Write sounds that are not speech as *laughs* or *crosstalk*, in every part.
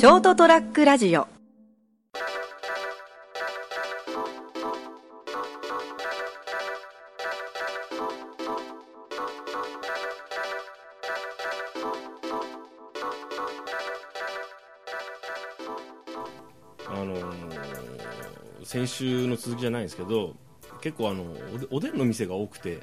ショートトラックラジオ。あの先週の続きじゃないんですけど結構あのおでんの店が多くて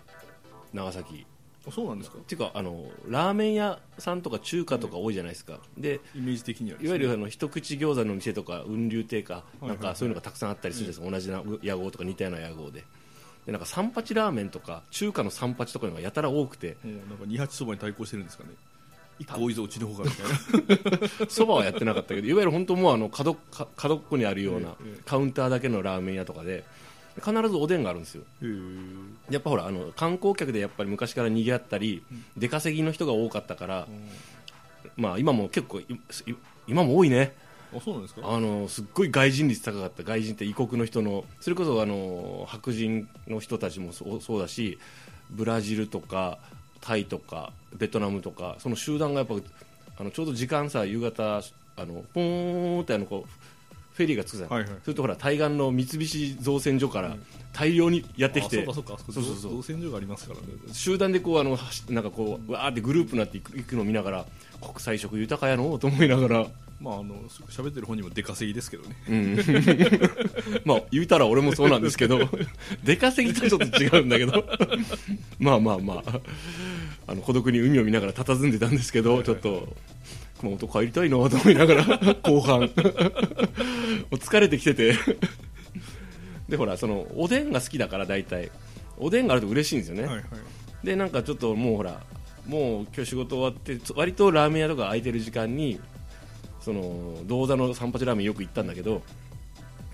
長崎。そうなんですか？っていうかあのラーメン屋さんとか中華とか多いじゃないですか、でイメージ的にはね。いわゆるあの一口餃子の店とか雲龍亭かはいはいなんかそういうのがたくさんあったりするんですよ、同じな屋号とか似たような屋号で。でなんか三八ラーメンとか中華の三八とかがやたら多くて。もうなんか二八そばに対抗してるんですかね。一個多いぞうちの方がみたいな。*laughs* そばはやってなかったけどいわゆる本当もうあの角か角っこにあるようなええカウンターだけのラーメン屋とかで必ずおでんがあるんですよ。へーやっぱほらあの観光客でやっぱり昔から賑わったり、出稼ぎの人が多かったから、まあ今も結構今も多いね。あそうなんですか？あのすっごい外人率高かった。外人って異国の人のそれこそあの白人の人たちもそうそうだしブラジルとかタイとかベトナムとかその集団がやっぱあのちょうど時間さ夕方あのポーンってあのこうフェリーが着くじゃん、はいはい。それとほら対岸の三菱造船所から大量にやってきて、うかそうか。そうそうそう。造船所がありますからね。集団でこうあの走なんかこうわーってグループになっていくのを見ながら国際色豊かやのと思いながら、まああの喋ってる本人も出稼ぎですけどね。うん、まあ言うたら俺もそうなんですけど。出稼ぎとちょっと違うんだけど。まあまあまあ。あの孤独に海を見ながら佇んでたんですけどちょっと熊本帰りたいなと思いながら *laughs* 後半。*laughs* もう疲れてきてて。でほらそのおでんが好きだから大体。おでんがあると嬉しいんですよね、はいはい。でなんかちょっともうほらもう今日仕事終わってつ割とラーメン屋とか空いてる時間にその銅座の三八ラーメンよく行ったんだけど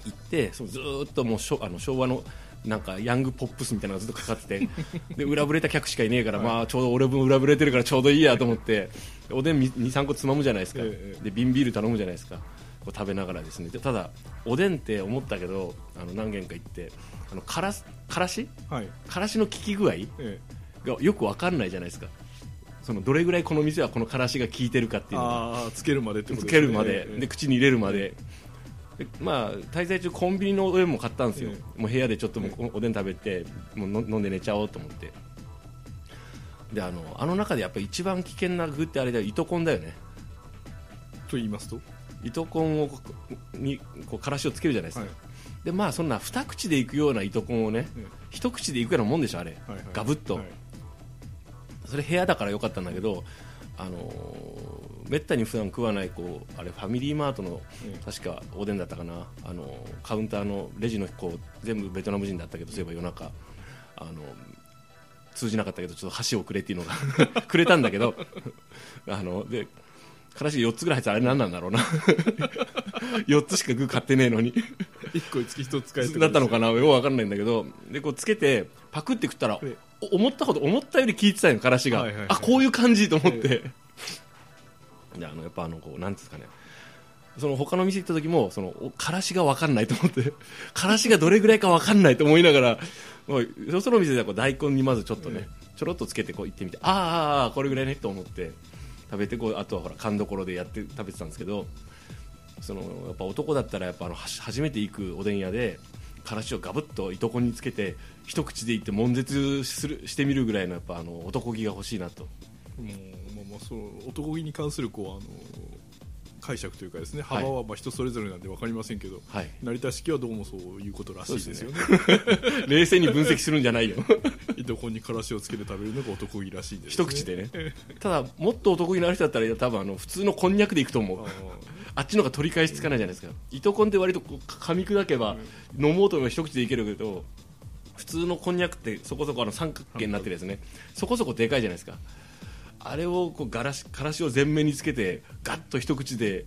行ってそうずーっともうあの昭和のなんかヤングポップスみたいなのがずっとかかっててで裏ぶれた客しかいねえから、まあちょうど俺も裏ぶれてるからちょうどいいやと思っておでん23個つまむじゃないですか、ええで瓶ビール頼むじゃないですか。こう食べながらですね。でただおでんって思ったけどあの何軒か行ってあのからすからし？はい。からしの効き具合？えがよくわかんないじゃないですか。そのどれぐらいこの店はこのからしが効いてるかってえいうのが。つけるまでってことつですね。けるまで、ええで口に入れるまで。でまあ滞在中コンビニのおでんも買ったんですよ、え。もう部屋でちょっともうおおでん食べてもうの飲んで寝ちゃおうと思ってであのあの中でやっぱり一番危険な具ってあれだよ糸こんだよね。と言いますと？糸こんをこにこうからしをつけるじゃないですか、はい。でまあそんな二口でいくような糸こんをね、え一口でいくようなもんでしょあれ、はいはい。ガブッと、はい。それ部屋だからよかったんだけど、あのーめったに普段食わないこうあれファミリーマートのええ。確かおでんだったかな、あのーカウンターのレジのこう全部ベトナム人だったけどそういえば夜中、あの通じなかったけどちょっと箸をくれっていうのが *laughs* くれたんだけど *laughs* あのでからし4つぐらい入ってたあれ何なんだろうな。*laughs* 4つしか具買ってねえのに。一個につき一つ使えてだったのかな。よくわかんないんだけど。でこうつけてパクって食ったら思ったほど思ったより効いてたよからしが、はいはいはいあこういう感じと思って、であのやっぱあのこうなんですかね。その他の店行った時もそのおからしが分かんないと思って。からしがどれぐらいか分かんないと思いながらもうよその店ではこう大根にまずちょっとね、ちょろっとつけてこう行ってみてあーあーこれぐらいねと思って食べてこうあとはほら勘どころでやって食べてたんですけどそのやっぱ男だったらやっぱあの初めて行くおでん屋でからしをガブッと糸こんにつけて一口でいって悶絶するしてみるぐらいのやっぱあの男気が欲しいなと。もうまあまあその男気に関するこうあの解釈というかですねはい。幅はまあ人それぞれなんで分かりませんけど、はい。成田式はどうもそういうことらしいですよね。*laughs* 冷静に分析するんじゃないよ糸 *laughs* こんにからしをつけて食べるのが男気らしいんです、一口でね。ただもっと男気のある人だったら多分あの普通のこんにゃくでいくと思う。ああっちの方が取り返しつかないじゃないですか。糸こんって割とこう噛み砕けば飲もうと思えば一口でいけるけど普通のこんにゃくってそこそこあの三角形になってるやつね。そこそこでかいじゃないですかあれをこうガラシからしを全面につけてガッと一口で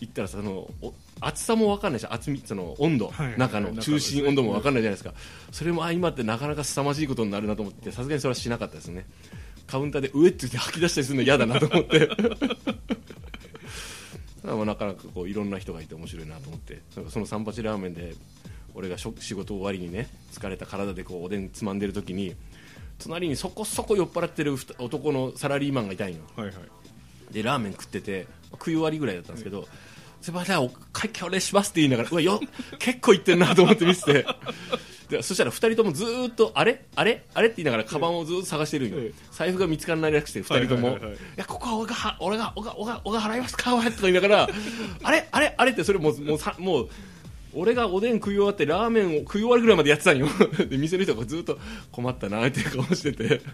いったらそのお厚さも分かんないし厚みその温度、はい。はい中の中心温度も分かんないじゃないですか。それも相まってなかなか凄まじいことになるなと思ってさすがにそれはしなかったですね。カウンターで上って言って吐き出したりするの嫌だなと思って。*laughs* まあなかなかこういろんな人がいて面白いなと思って。その三八ラーメンで俺がしょ仕事終わりにね疲れた体でこうおでんつまんでる時に隣にそこそこ酔っ払ってる男のサラリーマンがいたんよ。はいはい。でラーメン食ってて食い終わりぐらいだったんですけど、すいませんお会計お願いしますって言いながらうわよ *laughs* 結構言ってんなと思って見てて。でそしたら2人ともずーっとあれ？あれ？あれって言いながらカバンをずーっと探してるんよ、ええ。財布が見つからないらしくて2人とも、いはいはいはい。はいやここは俺がは俺が俺が俺が払いますか？とか言いながらあれ？あれ？あれ？ってそれもうもうさもう俺がおでん食い終わってラーメンを食い終わるぐらいまでやってたんよ。*laughs* で店の人がずっと困ったなっていう顔してて。*laughs*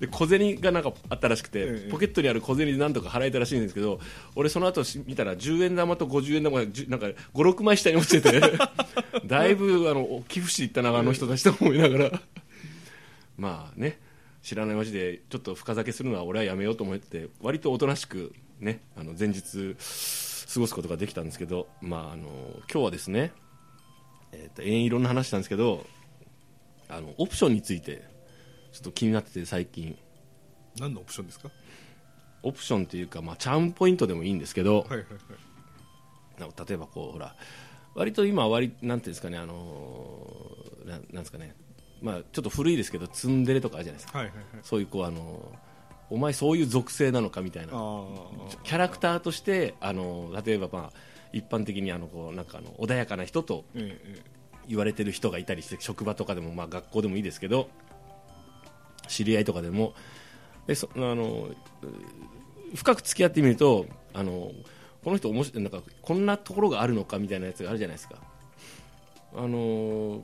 で小銭がなんかあったらしくて、ええポケットにある小銭でなんとか払えたらしいんですけど俺その後し見たら10円玉と50円玉がなんか56枚下に落ちてて。*laughs* だいぶあの寄付し行ったなあの人たちと思いながら。まあね知らない街でちょっと深酒するのは俺はやめようと思って割とおとなしくねあの前日過ごすことができたんですけど、まあ、あの今日はですね、えー、と縁いろんな話なんですけどあのオプションについてちょっと気になってて最近。何のオプションですか？オプションというか、まあ、チャームポイントでもいいんですけど、はいはいはい。例えばこうほら割と今割なんていうんですかねあのーなんなんですかね。まあちょっと古いですけどツンデレとかあるじゃないですか。はいはいはい。そういうこうあのお前そういう属性なのかみたいな。あキャラクターとしてあの例えばまあ一般的にあのこうなんかあの穏やかな人と言われてる人がいたりして職場とかでもまあ学校でもいいですけど知り合いとかでも。でそあのう深く付き合ってみるとあのこの人面白いなんかこんなところがあるのかみたいなやつがあるじゃないですか。あの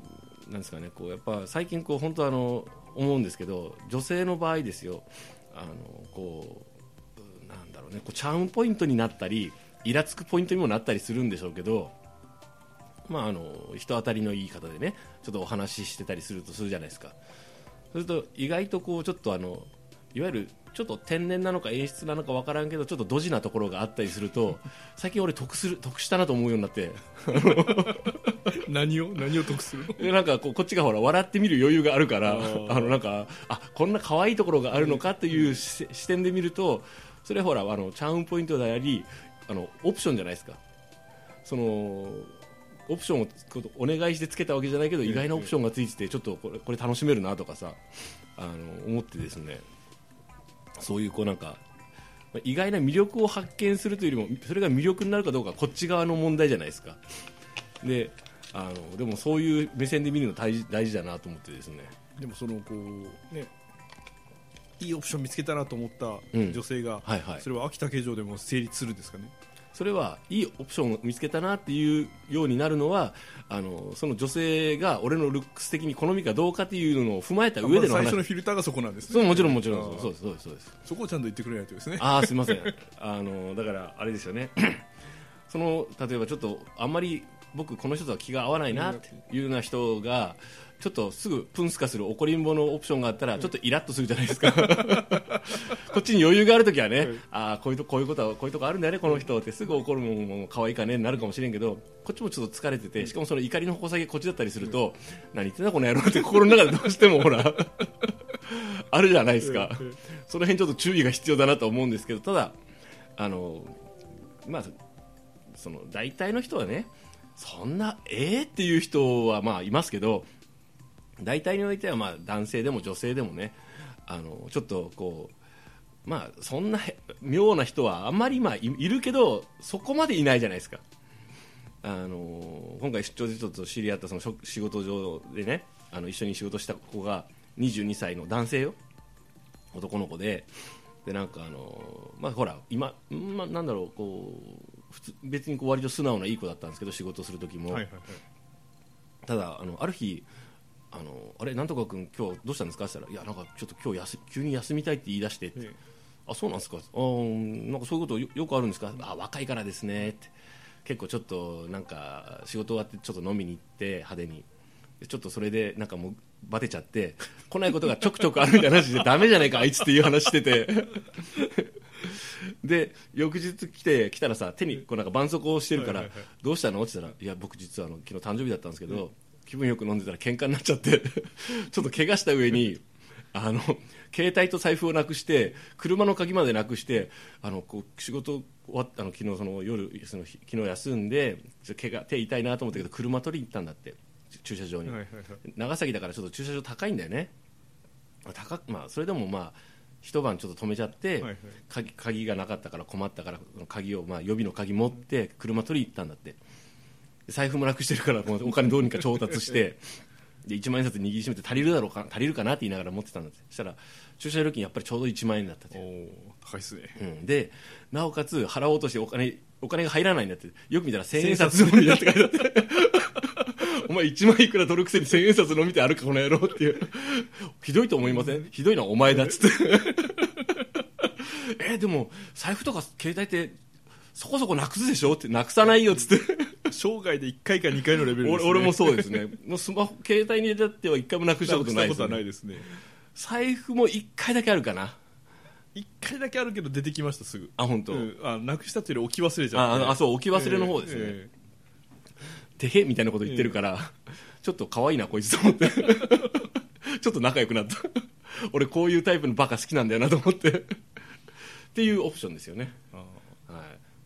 なんですかねこうやっぱ最近こう本当あの思うんですけど女性の場合ですよあのこうなんだろうね。こうチャームポイントになったりイラつくポイントにもなったりするんでしょうけどまあ、あの人当たりのいい方でねちょっとお話ししてたりするとするじゃないですか。そうすると意外とこうちょっとあのいわゆるちょっと天然なのか演出なのか分からんけどちょっとドジなところがあったりすると最近俺得する得したなと思うようになって。何を何を得するの？でなんかこうこっちがほら笑ってみる余裕があるからあのなんかあこんな可愛いところがあるのかっていう視視点で見るとそれはほらあのチャームポイントでありあのオプションじゃないですか。そのオプションをお願いしてつけたわけじゃないけどええ。意外なオプションがついててちょっとこれこれ楽しめるなとかさあの思ってですね。そういうこうなんかまあ意外な魅力を発見するというよりもそれが魅力になるかどうかはこっち側の問題じゃないですか。であのでもそういう目線で見るの大事大事だなと思ってですね。でもそのこうねいいオプション見つけたなと思ったうん。女性が、はいはい。それは秋田形状でも成立するんですかね？それはいいオプションを見つけたなっていうようになるのはあのその女性が俺のルックス的に好みかどうかっていうのを踏まえた上での話。まず最初のフィルターがそこなんですね。そうもちろんもちろんそう。ですそうですそうです。そこをちゃんと言ってくれないとですね。ああすみません。あのだからあれですよね。*clears throat* その例えばちょっとあんまり僕この人とは気が合わないなっていうような人がちょっとすぐプンスカする怒りんぼのオプションがあったらちょっとイラッとするじゃないですか。*laughs* こっちに余裕があるときはね、うん。ああこういうとこういうことはこういうとこあるんだよねこの人って。すぐ怒るもんも可愛いかねになるかもしれんけどこっちもちょっと疲れててしかもその怒りの矛先がこっちだったりすると、何言ってんだこの野郎って心の中でどうしてもほら *laughs* あるじゃないですか、その辺ちょっと注意が必要だなと思うんですけどただあのまあその大体の人はねそんなえーっていう人はまあいますけど大体においてはまあ男性でも女性でもねあのちょっとこうまあそんな妙な人はあんまりまあいるけどそこまでいないじゃないですか。あの今回出張でちょっと知り合ったその仕事上でねあの一緒に仕事した子が22歳の男性よ男の子ででなんかあのまあほら今、まあ、なんだろうこう普通別にこう割と素直ないい子だったんですけど仕事する時も、はいはいはい。ただあのある日あのあれなんとか君今日どうしたんですか？って言ったらいやなんかちょっと今日休急に休みたいって言い出してって、えあそうなんですか？あーなんかそういうことよよくあるんですか？あ若いからですね。って。結構ちょっとなんか仕事終わってちょっと飲みに行って派手に。でちょっとそれでなんかもうバテちゃって来ないことがちょくちょくあるみたいな話でダメじゃないかあいつっていう話してて *laughs* で翌日来て来たらさ手にこうなんか絆創膏をしてるから、どうしたの？って言ったらいや僕実はあの昨日誕生日だったんですけど、気分よく飲んでたら喧嘩になっちゃって *laughs* ちょっと怪我した上にあの携帯と財布をなくして車の鍵までなくしてあのこう仕事終わったあの昨日その夜その日昨日休んで怪我手痛いなと思ったけど車取りに行ったんだって駐車場に、長崎だからちょっと駐車場高いんだよね。高くまあそれでもまあ一晩ちょっと止めちゃって、はいはい。鍵鍵がなかったから困ったから鍵を、まあ、予備の鍵持って車取り行ったんだって。で財布もなくしてるからお金どうにか調達して *laughs* で1万円札握りしめて足りるだろうか足りるかなって言いながら持ってたんだって。そしたら駐車料金やっぱりちょうど1万円だったっておお高いっすね。うん、でなおかつ払おうとしてお金お金が入らないんだって。よく見たら千円札のみだって書いてあってお前1万いくら取るくせに千円札のみてあるかこの野郎っていう。ひどいと思いません？ひどいのはお前だっつって。*laughs* えでも財布とか携帯ってそこそこなくすでしょ？ってなくさないよっつって。生涯で1回か2回のレベルです、ね、俺俺もそうですね。もうスマホ携帯に入れたっては1回もなくしたことないです、ね、ですね。財布も1回だけあるかな。1回だけあるけど出てきましたすぐ。あ本当、うん、あなくしたっていうより置き忘れちゃって。ああそう置き忘れの方ですね、えてへみたいなこと言ってるから、ちょっと可愛いなこいつと思って。*laughs* ちょっと仲良くなった。俺こういうタイプのバカ好きなんだよなと思って。っていうオプションですよね、は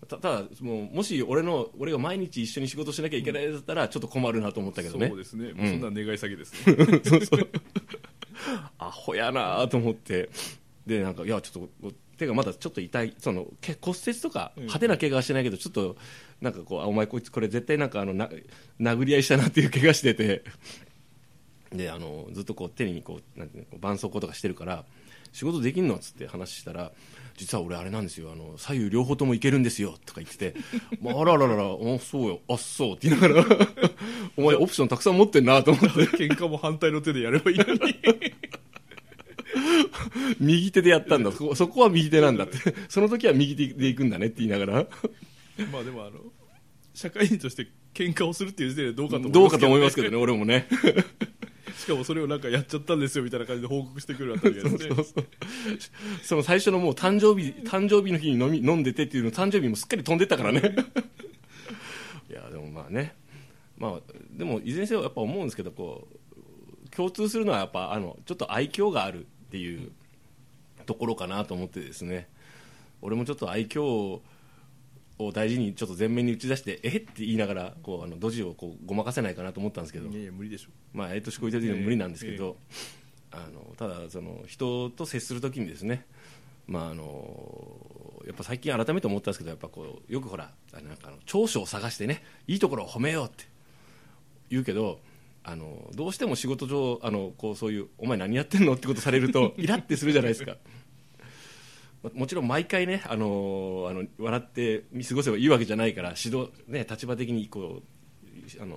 い、たただもうもし俺の俺が毎日一緒に仕事しなきゃいけないだったらちょっと困るなと思ったけどね。そうですね。もうそんな願い下げですね、*laughs* そうそう。アホやなと思って。でなんかいやちょっと手がまだちょっと痛いそのけ骨折とかうん。派手な怪我はしてないけどちょっとなんかこうあお前こいつこれ絶対なんかあのな殴り合いしたなっていう怪我してて。であのずっとこう手にこうなんていうのこう絆創膏とかしてるから仕事できんのっつって話したら実は俺あれなんですよあの左右両方ともいけるんですよとか言ってて、まあ、あららららおそうよあそうって言いながらお前オプションたくさん持ってんなと思って。*laughs* 喧嘩も反対の手でやればいいのに *laughs* 右手でやったんだ。そこは右手なんだって。*laughs* その時は右手で行くんだねって言いながら。まあでもあの社会人として喧嘩をするっていう時点でどうかと思いますどうかと思いますけどね俺もね。*laughs* しかもそれをなんかやっちゃったんですよみたいな感じで報告してくるあたりがですね。そうそうその最初のもう誕生日誕生日の日に飲み飲んでてっていうの誕生日もすっかり飛んでったからね。いやでもまあね。まあでもいずれにせよやっぱ思うんですけどこう共通するのはやっぱあのちょっと愛嬌があるっていうところかなと思ってですね。俺もちょっと愛嬌を大事にちょっと前面に打ち出してえって言いながらこうあのドジをこうごまかせないかなと思ったんですけど。いやいや無理でしょ。まあ、ええ年こいてる時には無理なんですけど、あのただその人と接するときにですね、まあ、あのやっぱ最近改めて思ったんですけどやっぱこうよくほらなんかあの長所を探してねいいところを褒めようって言うけどあのどうしても仕事上あのこうそういうお前何やってんのってことされると *laughs* イラってするじゃないですか。まもちろん毎回ね、あのあの笑って見過ごせばいいわけじゃないから指導、ね、立場的にこう、あの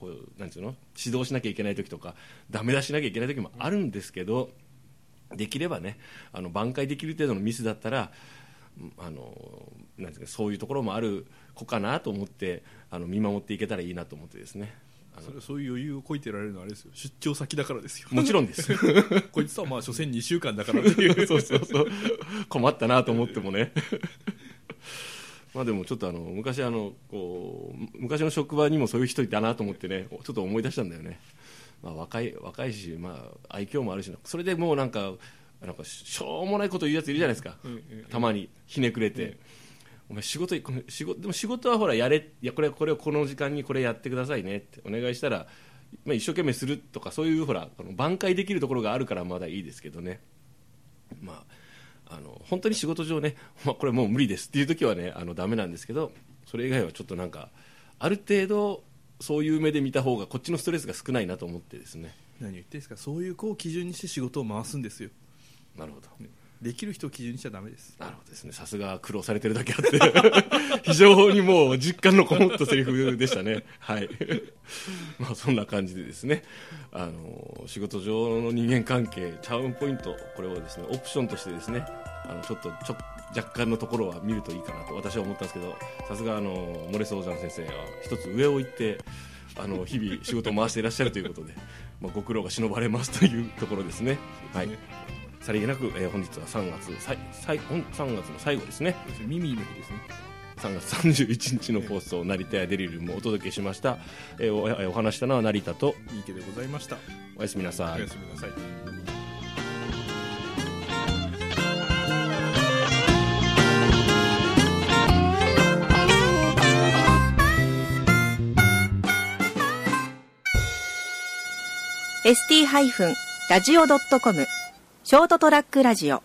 こうなんていうの？指導しなきゃいけない時とかダメ出ししなきゃいけない時もあるんですけどできればねあの挽回できる程度のミスだったらあのなんていうかそういうところもある子かなと思ってあの見守っていけたらいいなと思ってですねそれそういう余裕をこいてられるのはあれですよ。出張先だからですよ。もちろんです。*laughs* こいつとはまあ所詮2週間だからっていうそうそうそう。困ったなと思ってもね。まあでもちょっとあの昔あのこう昔の職場にもそういう人いたなと思ってね。ちょっと思い出したんだよね、まあ、若い若いし、まあ、愛嬌もあるしそれでもうなんかなんかしょうもないこと言うやついるじゃないですか、うんうんたまにひねくれて、お前仕事仕事でも仕事はほらやれいやこれこれをこの時間にこれやってくださいねってお願いしたら、まあ、一生懸命するとかそういうほらこの挽回できるところがあるからまだいいですけどね。まああの本当に仕事上ね、まあ、これもう無理です。っていう時はねあのダメなんですけどそれ以外はちょっとなんかある程度そういう目で見た方がこっちのストレスが少ないなと思ってですね。何を言ってんですか。そういう子を基準にして仕事を回すんですよ。なるほどできる人を基準にしちゃダメです。なるほどですね。さすが苦労されてるだけあって。*laughs* 非常にもう実感のこもったセリフでしたね。はい。*laughs* まあそんな感じでですね。あの仕事上の人間関係チャームポイントこれをですねオプションとしてですねあのちょっとちょ若干のところは見るといいかなと私は思ったんですけどさすがあのモレソージャン先生は一つ上を行ってあの日々仕事を回していらっしゃるということで、まあ、ご苦労が忍ばれますというところですね。はい。さりげなく、えー本日は3月さいさいほん3月の最後ですね。ミミの日ですね。3月31日の放送成田やデリルもお届けしました、えーおえーお話したのは成田といいけでございました。おやすみなさい。おやすみなさい。ー ST-radio.com ショートトラックラジオ。